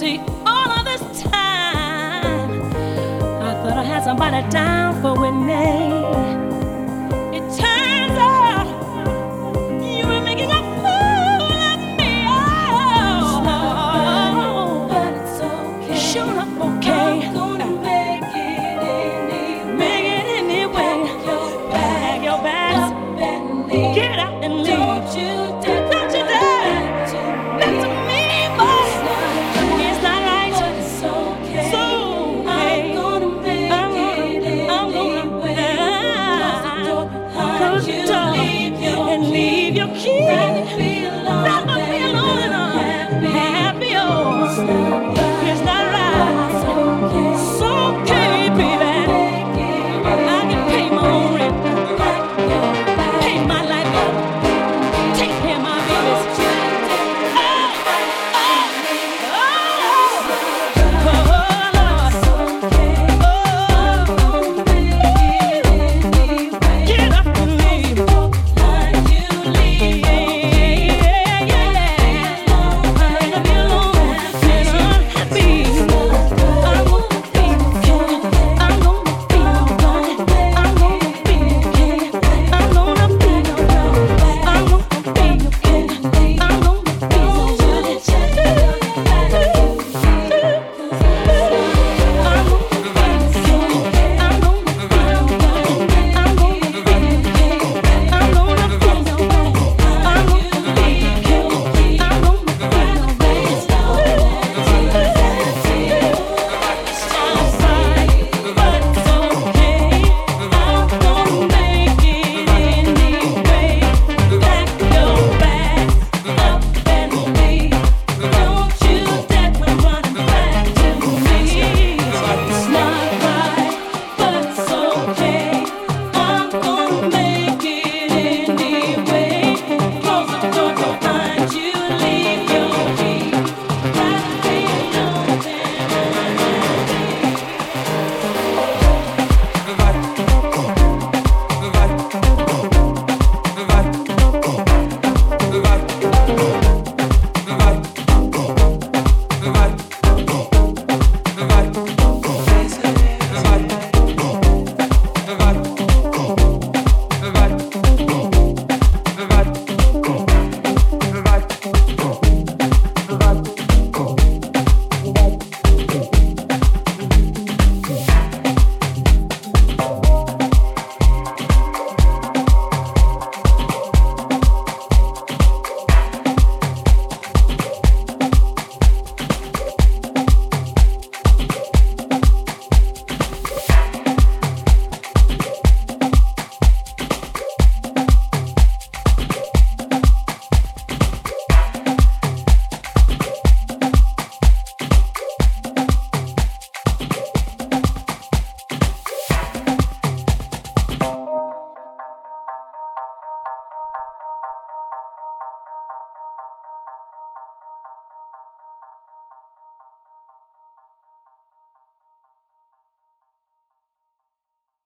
see all of this time. I thought I had somebody down for Renee.